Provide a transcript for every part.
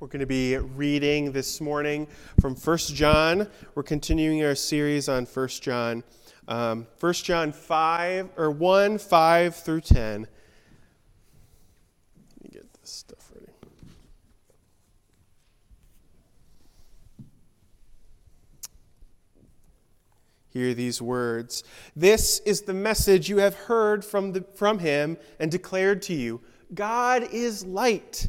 We're going to be reading this morning from 1 John. We're continuing our series on 1 John. Um, 1 John 5, or 1, 5 through 10. Let me get this stuff ready. Hear these words. This is the message you have heard from, the, from him and declared to you God is light.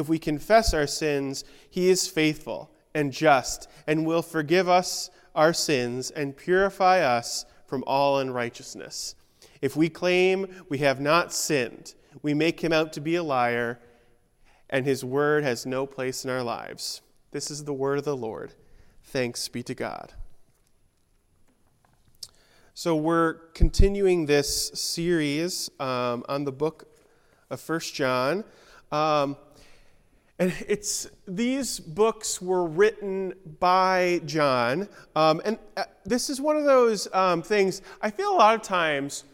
If we confess our sins, he is faithful and just and will forgive us our sins and purify us from all unrighteousness. If we claim we have not sinned, we make him out to be a liar, and his word has no place in our lives. This is the word of the Lord. Thanks be to God. So, we're continuing this series um, on the book of First John. Um, and it's these books were written by John, um, and uh, this is one of those um, things. I feel a lot of times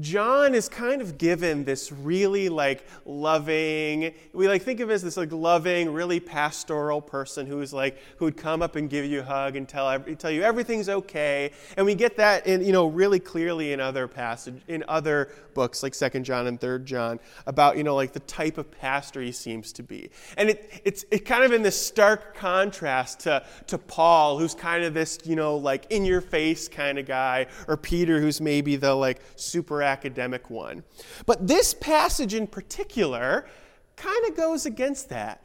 John is kind of given this really like loving, we like think of as this like loving, really pastoral person who's like, who would come up and give you a hug and tell, tell you everything's okay. And we get that in, you know, really clearly in other passage, in other books like Second John and Third John about, you know, like the type of pastor he seems to be. And it, it's it kind of in this stark contrast to, to Paul, who's kind of this, you know, like in your face kind of guy, or Peter, who's maybe the like super academic one. But this passage in particular kind of goes against that.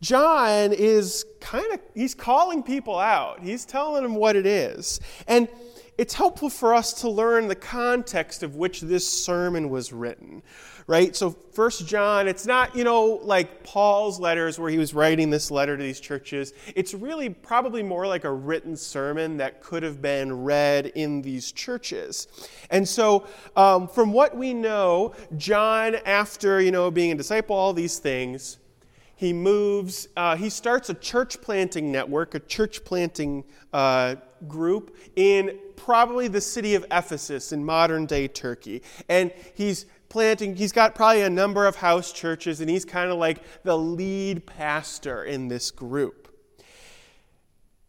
John is kind of, he's calling people out. He's telling them what it is. And it's helpful for us to learn the context of which this sermon was written right? So First John, it's not, you know, like Paul's letters where he was writing this letter to these churches. It's really probably more like a written sermon that could have been read in these churches. And so um, from what we know, John, after, you know, being a disciple, all these things, he moves, uh, he starts a church planting network, a church planting uh, group in probably the city of Ephesus in modern day Turkey. And he's planting, he's got probably a number of house churches, and he's kind of like the lead pastor in this group.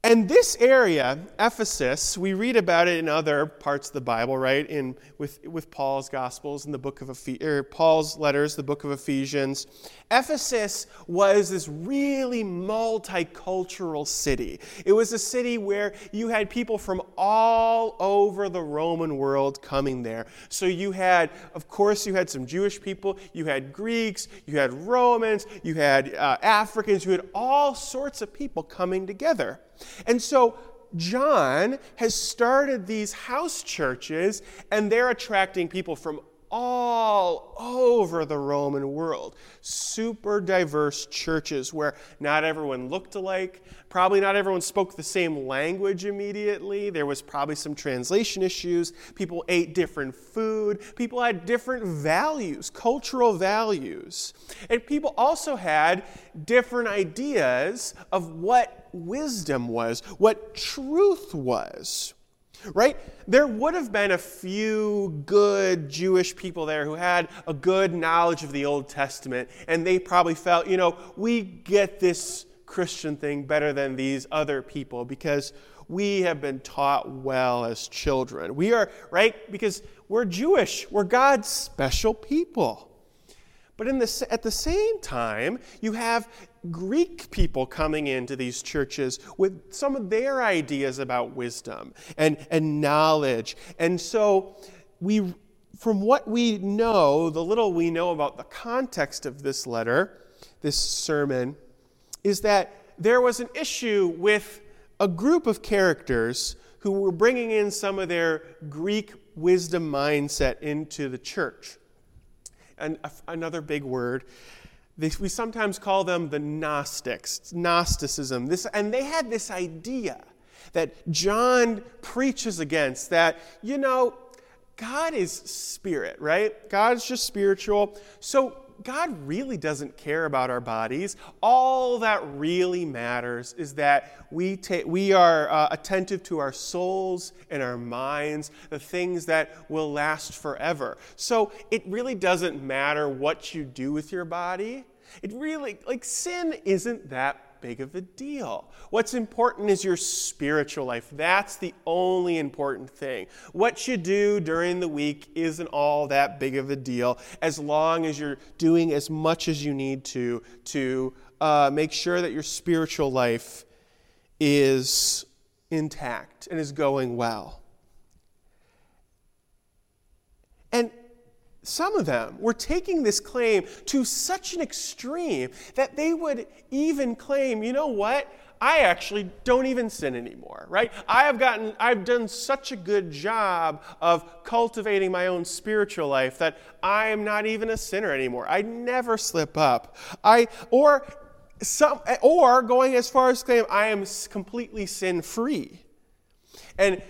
And this area, Ephesus, we read about it in other parts of the Bible, right? In with, with Paul's Gospels and the book of Ephes- or er, Paul's letters, the book of Ephesians. Ephesus was this really multicultural city. It was a city where you had people from all over the Roman world coming there. So you had, of course, you had some Jewish people, you had Greeks, you had Romans, you had uh, Africans, you had all sorts of people coming together. And so John has started these house churches, and they're attracting people from all over the Roman world. Super diverse churches where not everyone looked alike, probably not everyone spoke the same language immediately. There was probably some translation issues. People ate different food. People had different values, cultural values. And people also had different ideas of what wisdom was, what truth was right? There would have been a few good Jewish people there who had a good knowledge of the Old Testament, and they probably felt, you know, we get this Christian thing better than these other people because we have been taught well as children. We are, right? Because we're Jewish, we're God's special people. But in the, at the same time, you have Greek people coming into these churches with some of their ideas about wisdom and, and knowledge. And so we from what we know, the little we know about the context of this letter, this sermon, is that there was an issue with a group of characters who were bringing in some of their Greek wisdom mindset into the church. And another big word We sometimes call them the Gnostics, Gnosticism. This, and they had this idea that John preaches against that, you know, God is spirit, right? God's just spiritual. So God really doesn't care about our bodies. All that really matters is that we, ta- we are uh, attentive to our souls and our minds, the things that will last forever. So it really doesn't matter what you do with your body. It really, like, sin isn't that big of a deal. What's important is your spiritual life. That's the only important thing. What you do during the week isn't all that big of a deal as long as you're doing as much as you need to to uh, make sure that your spiritual life is intact and is going well. And some of them were taking this claim to such an extreme that they would even claim, you know what? I actually don't even sin anymore, right? I have gotten, I've done such a good job of cultivating my own spiritual life that I am not even a sinner anymore. I never slip up. I, or some, or going as far as claim, I am completely sin free. And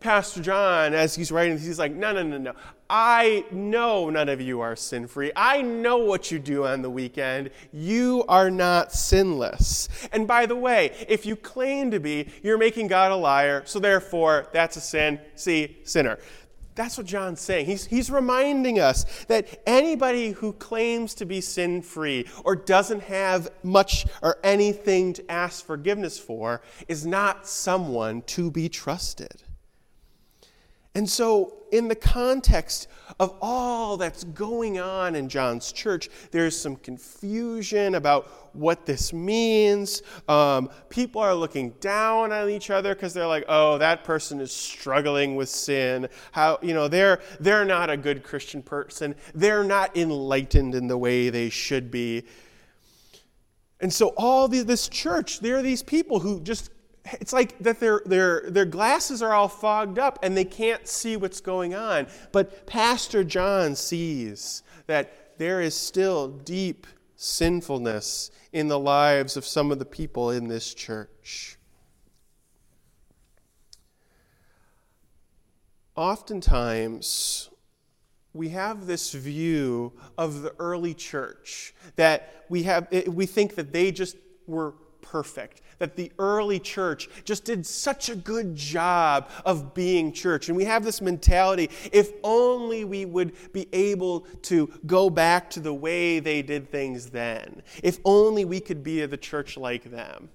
Pastor John, as he's writing, he's like, no, no, no, no. I know none of you are sin free. I know what you do on the weekend. You are not sinless. And by the way, if you claim to be, you're making God a liar, so therefore that's a sin. See, sinner. That's what John's saying. He's, he's reminding us that anybody who claims to be sin free or doesn't have much or anything to ask forgiveness for is not someone to be trusted. And so, in the context of all that's going on in John's church, there's some confusion about what this means. Um, people are looking down on each other because they're like, "Oh, that person is struggling with sin. How you know they're they're not a good Christian person. They're not enlightened in the way they should be." And so, all the, this church, there are these people who just it's like that their, their, their glasses are all fogged up and they can't see what's going on. But Pastor John sees that there is still deep sinfulness in the lives of some of the people in this church. Oftentimes, we have this view of the early church that we have we think that they just were perfect that the early church just did such a good job of being church. And we have this mentality if only we would be able to go back to the way they did things then, if only we could be the church like them.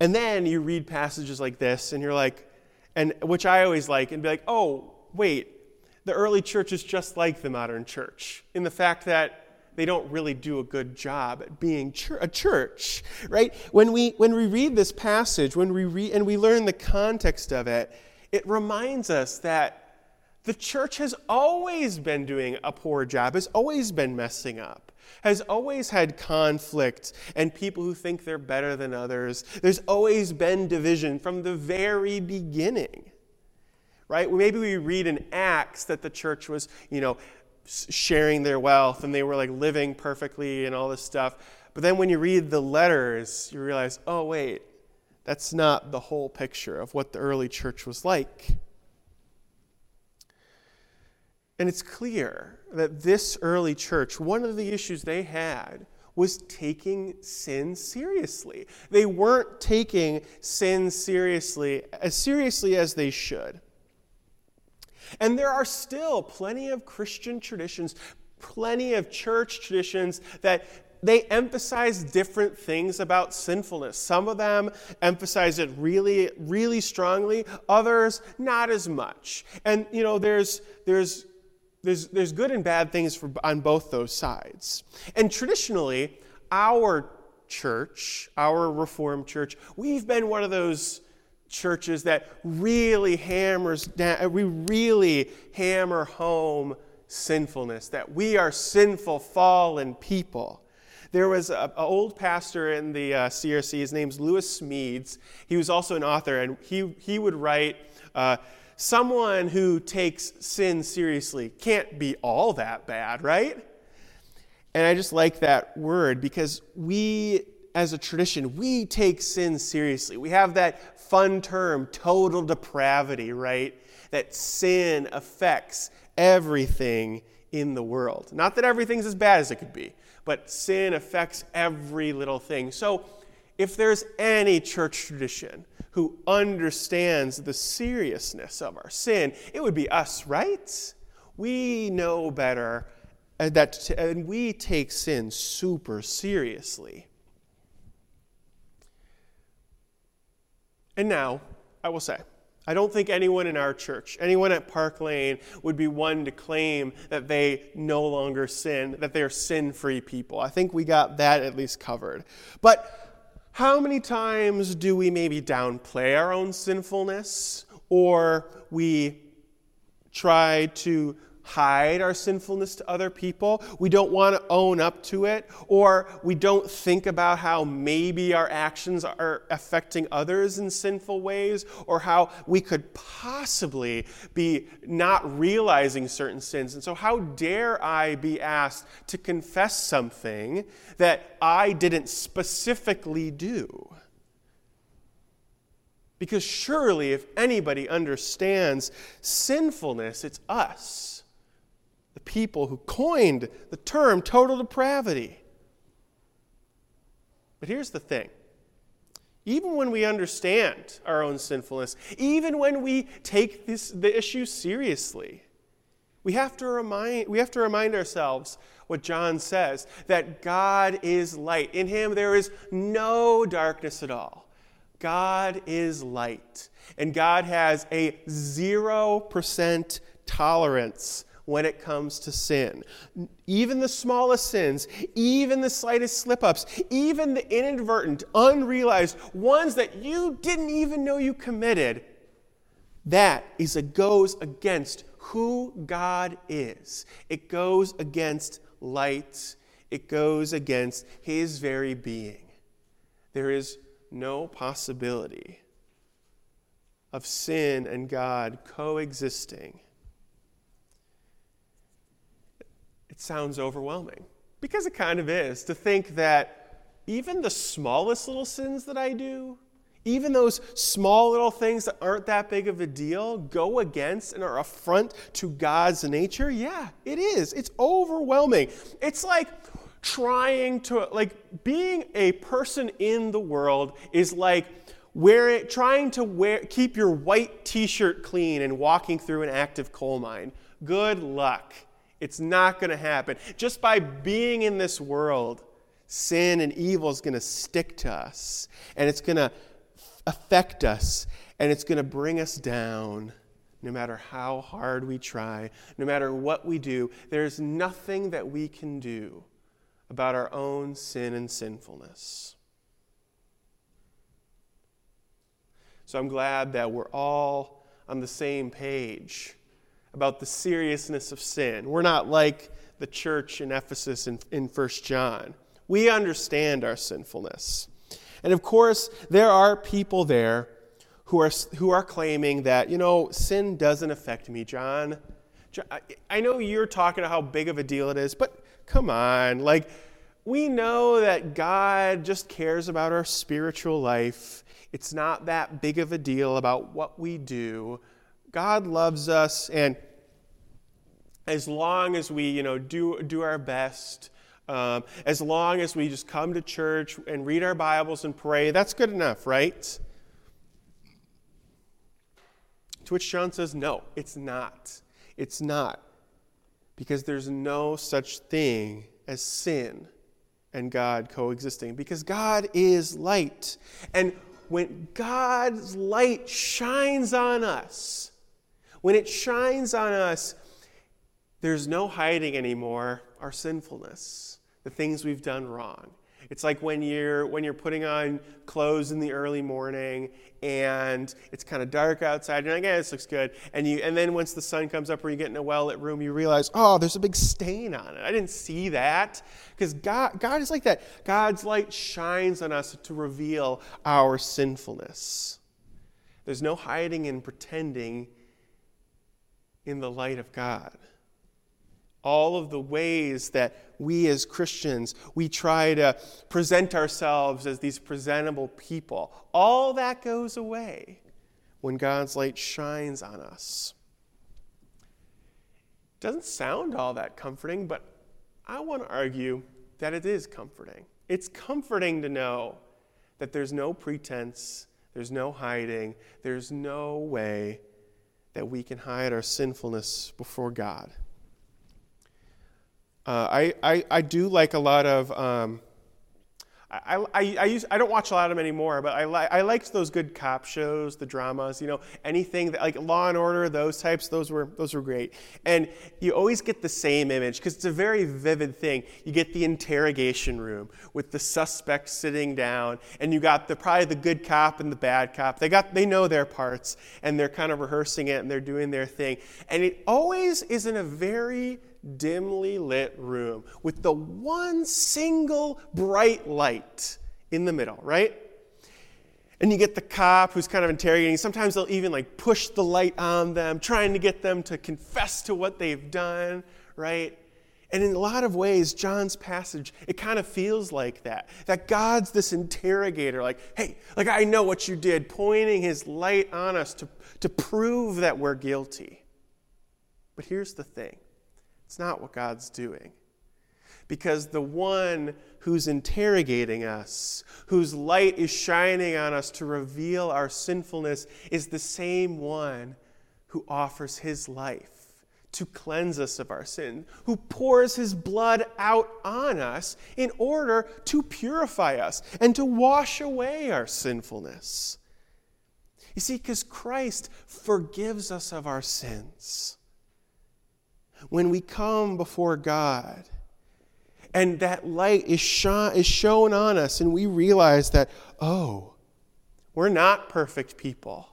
And then you read passages like this, and you're like, and which I always like, and be like, oh, wait, the early church is just like the modern church in the fact that they don't really do a good job at being a church, right? When we, when we read this passage, when we read, and we learn the context of it, it reminds us that the church has always been doing a poor job, has always been messing up, has always had conflict and people who think they're better than others. There's always been division from the very beginning right? Maybe we read in Acts that the church was, you know, sharing their wealth and they were like living perfectly and all this stuff. But then when you read the letters, you realize, oh, wait, that's not the whole picture of what the early church was like. And it's clear that this early church, one of the issues they had was taking sin seriously. They weren't taking sin seriously as seriously as they should. And there are still plenty of Christian traditions, plenty of church traditions that they emphasize different things about sinfulness. Some of them emphasize it really, really strongly, others not as much. And you know, there's there's there's, there's good and bad things for, on both those sides. And traditionally, our church, our Reformed church, we've been one of those churches that really hammers down, we really hammer home sinfulness, that we are sinful, fallen people. There was an old pastor in the uh, CRC, his name's Lewis Smedes. He was also an author, and he, he would write, uh, Someone who takes sin seriously can't be all that bad, right? And I just like that word because we, as a tradition, we take sin seriously. We have that fun term, total depravity, right? That sin affects everything in the world. Not that everything's as bad as it could be, but sin affects every little thing. So, if there's any church tradition who understands the seriousness of our sin, it would be us, right? We know better and that and we take sin super seriously. And now, I will say, I don't think anyone in our church, anyone at Park Lane, would be one to claim that they no longer sin, that they are sin free people. I think we got that at least covered. But how many times do we maybe downplay our own sinfulness or we try to hide our sinfulness to other people. We don't want to own up to it, or we don't think about how maybe our actions are affecting others in sinful ways, or how we could possibly be not realizing certain sins. And so, how dare I be asked to confess something that I didn't specifically do? Because surely, if anybody understands sinfulness, it's us the people who coined the term total depravity. But here's the thing even when we understand our own sinfulness, even when we take this, the issue seriously, we have, to remind, we have to remind ourselves what John says that God is light. In him there is no darkness at all. God is light. And God has a 0% tolerance when it comes to sin. Even the smallest sins, even the slightest slip ups, even the inadvertent, unrealized ones that you didn't even know you committed, that is a goes against who God is. It goes against light. It goes against his very being. There is no possibility of sin and God coexisting it sounds overwhelming. Because it kind of is to think that even the smallest little sins that I do, even those small little things that aren't that big of a deal, go against and are affront to God's nature? Yeah, it is. It's overwhelming. It's like trying to, like, being a person in the world is like wearing, trying to wear, keep your white t shirt clean and walking through an active coal mine. Good luck. It's not going to happen. Just by being in this world, sin and evil is going to stick to us, and it's going to affect us, and it's going to bring us down. No matter how hard we try, no matter what we do, there's nothing that we can do about our own sin and sinfulness. So I'm glad that we're all on the same page about the seriousness of sin. We're not like the church in Ephesus in, in 1 John. We understand our sinfulness. And of course, there are people there who are, who are claiming that, you know, sin doesn't affect me, John. I know you're talking about how big of a deal it is, but come on. Like, we know that God just cares about our spiritual life. It's not that big of a deal about what we do. God loves us, and as long as we, you know, do, do our best, um, as long as we just come to church and read our Bibles and pray, that's good enough, right? To which John says, no, it's not. It's not. Because there's no such thing as sin and God coexisting. Because God is light. And when God's light shines on us, when it shines on us, there's no hiding anymore our sinfulness, the things we've done wrong. It's like when you're when you're putting on clothes in the early morning and it's kind of dark outside. You're like, yeah, this looks good. And you and then once the sun comes up or you get in a well-lit room, you realize, oh, there's a big stain on it. I didn't see that. Because God, God is like that. God's light shines on us to reveal our sinfulness. There's no hiding and pretending in the light of God. all of the ways that we as Christians, we try to present ourselves as these presentable people, all that goes away when God's light shines on us. Doesn't sound all that comforting, but I want to argue that it is comforting. It's comforting to know that there's no pretense, there's no hiding, there's no way that we can hide our sinfulness before God. Uh, I, I, I do like a lot of. Um, I, I, I, use, I don't watch a lot of them anymore, but I, li- I liked those good cop shows, the dramas, you know, anything that, like Law and Order, those types, those were, those were great. And you always get the same image because it's a very vivid thing. You get the interrogation room with the suspect sitting down, and you got the, probably the good cop and the bad cop. They, got, they know their parts, and they're kind of rehearsing it, and they're doing their thing. And it always is in a very dimly lit room with the one single bright light in the middle, right? And you get the cop who's kind of interrogating. Sometimes they'll even like push the light on them, trying to get them to confess to what they've done, right? And in a lot of ways, John's passage, it kind of feels like that. That God's this interrogator, like, hey, like I know what you did, pointing his light on us to, to prove that we're guilty. But here's the thing it's not what God's doing. Because the one who's interrogating us, whose light is shining on us to reveal our sinfulness, is the same one who offers his life to cleanse us of our sin, who pours his blood out on us in order to purify us and to wash away our sinfulness. You see, because Christ forgives us of our sins when we come before God and that light is, shone, is shown on us and we realize that, oh, we're not perfect people.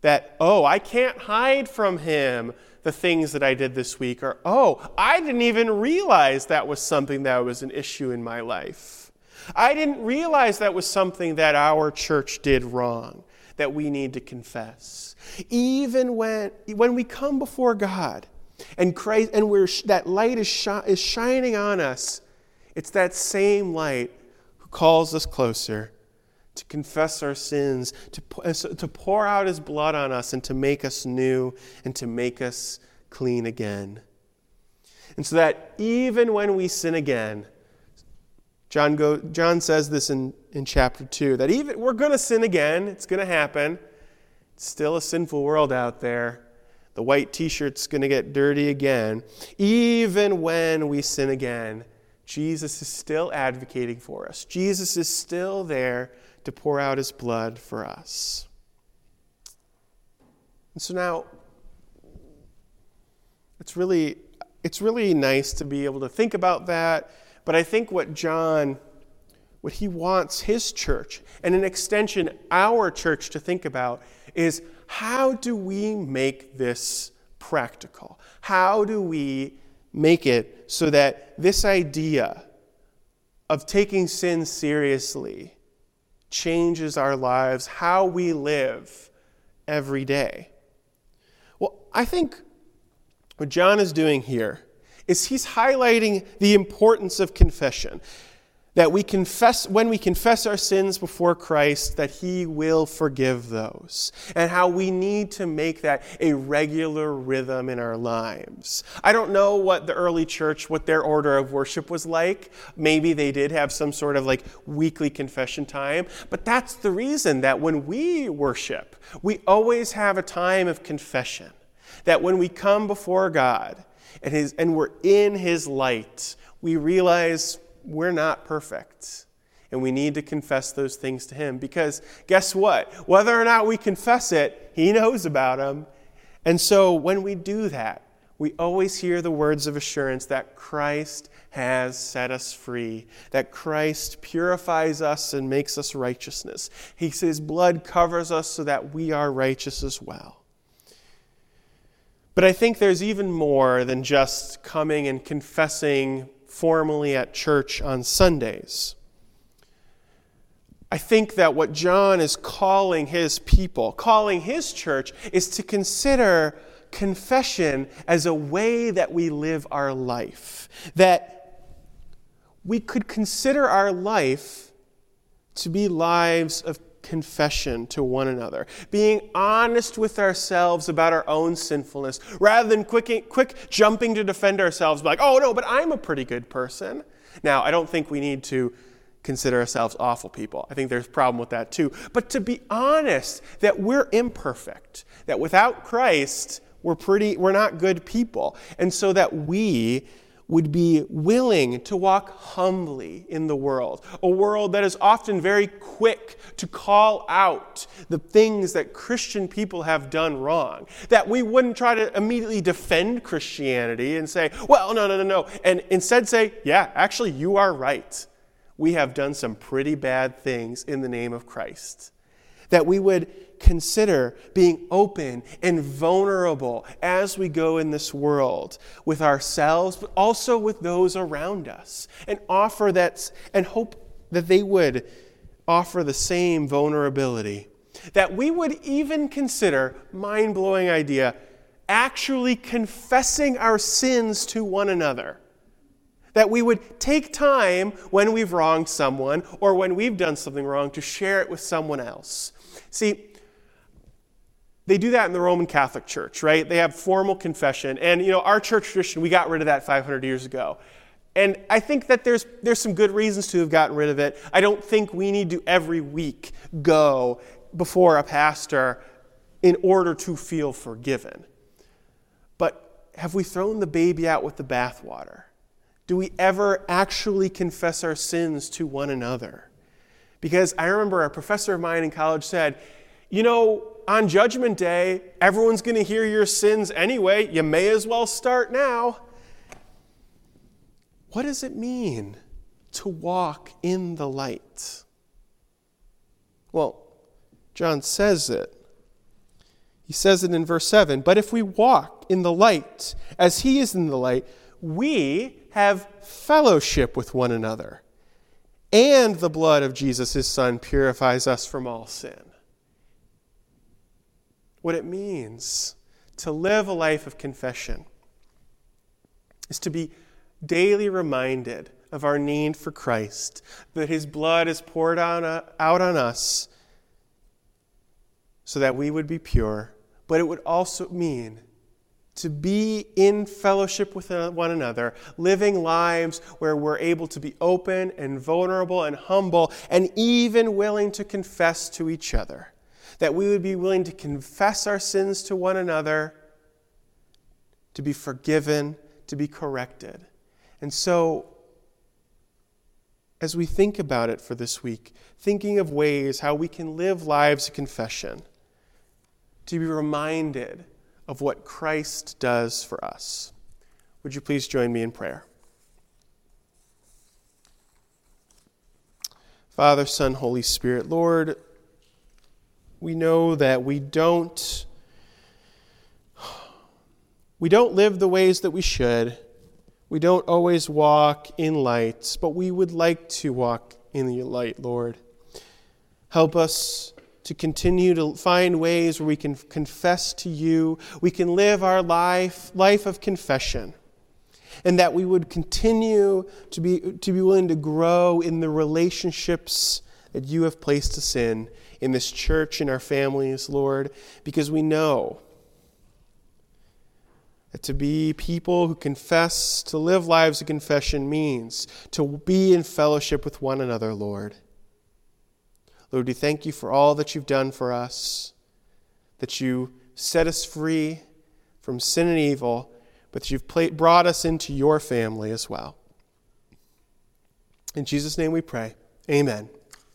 That, oh, I can't hide from Him the things that I did this week. Or, oh, I didn't even realize that was something that was an issue in my life. I didn't realize that was something that our church did wrong that we need to confess. Even when, when we come before God, and Christ, and we're, that light is, shi- is shining on us. It's that same light who calls us closer to confess our sins, to, to pour out his blood on us, and to make us new and to make us clean again. And so that even when we sin again, John, go, John says this in, in chapter 2 that even we're going to sin again, it's going to happen. It's still a sinful world out there. The white t shirt's going to get dirty again. Even when we sin again, Jesus is still advocating for us. Jesus is still there to pour out his blood for us. And so now, it's really, it's really nice to be able to think about that. But I think what John, what he wants his church, and an extension, our church, to think about is how do we make this practical? How do we make it so that this idea of taking sin seriously changes our lives, how we live every day? Well, I think what John is doing here is he's highlighting the importance of confession that we confess when we confess our sins before Christ that he will forgive those and how we need to make that a regular rhythm in our lives. I don't know what the early church what their order of worship was like. Maybe they did have some sort of like weekly confession time, but that's the reason that when we worship, we always have a time of confession. That when we come before God and his and we're in his light, we realize we're not perfect. And we need to confess those things to Him because guess what? Whether or not we confess it, He knows about them. And so when we do that, we always hear the words of assurance that Christ has set us free, that Christ purifies us and makes us righteousness. He says, blood covers us so that we are righteous as well. But I think there's even more than just coming and confessing formally at church on Sundays. I think that what John is calling his people, calling his church, is to consider confession as a way that we live our life. That we could consider our life to be lives of confession to one another, being honest with ourselves about our own sinfulness, rather than quick, quick jumping to defend ourselves, like, oh no, but I'm a pretty good person. Now, I don't think we need to consider ourselves awful people. I think there's a problem with that too. But to be honest that we're imperfect, that without Christ, we're pretty we're not good people. And so that we would be willing to walk humbly in the world, a world that is often very quick to call out the things that Christian people have done wrong. That we wouldn't try to immediately defend Christianity and say, well, no, no, no, no, and instead say, yeah, actually, you are right. We have done some pretty bad things in the name of Christ. That we would consider being open and vulnerable as we go in this world with ourselves, but also with those around us, and offer that and hope that they would offer the same vulnerability. That we would even consider, mind blowing idea, actually confessing our sins to one another. That we would take time when we've wronged someone or when we've done something wrong to share it with someone else. See, they do that in the Roman Catholic Church, right? They have formal confession. And, you know, our church tradition, we got rid of that 500 years ago. And I think that there's, there's some good reasons to have gotten rid of it. I don't think we need to every week go before a pastor in order to feel forgiven. But have we thrown the baby out with the bathwater? Do we ever actually confess our sins to one another? Because I remember a professor of mine in college said, you know, on Judgment Day, everyone's going to hear your sins anyway. You may as well start now. What does it mean to walk in the light? Well, John says it. He says it in verse 7 But if we walk in the light as he is in the light, we have fellowship with one another. And the blood of Jesus, his son, purifies us from all sin what it means to live a life of confession is to be daily reminded of our need for Christ, that his blood is poured on, uh, out on us so that we would be pure. But it would also mean to be in fellowship with one another, living lives where we're able to be open and vulnerable and humble and even willing to confess to each other that we would be willing to confess our sins to one another, to be forgiven, to be corrected. And so, as we think about it for this week, thinking of ways how we can live lives of confession, to be reminded of what Christ does for us. Would you please join me in prayer? Father, Son, Holy Spirit, Lord, we know that we don't we don't live the ways that we should. We don't always walk in light, but we would like to walk in the light, Lord. Help us to continue to find ways where we can confess to you, we can live our life life of confession. And that we would continue to be, to be willing to grow in the relationships that you have placed us in in this church, in our families, Lord, because we know that to be people who confess, to live lives of confession means to be in fellowship with one another, Lord. Lord, we thank you for all that you've done for us, that you set us free from sin and evil, but that you've brought us into your family as well. In Jesus' name we pray. Amen.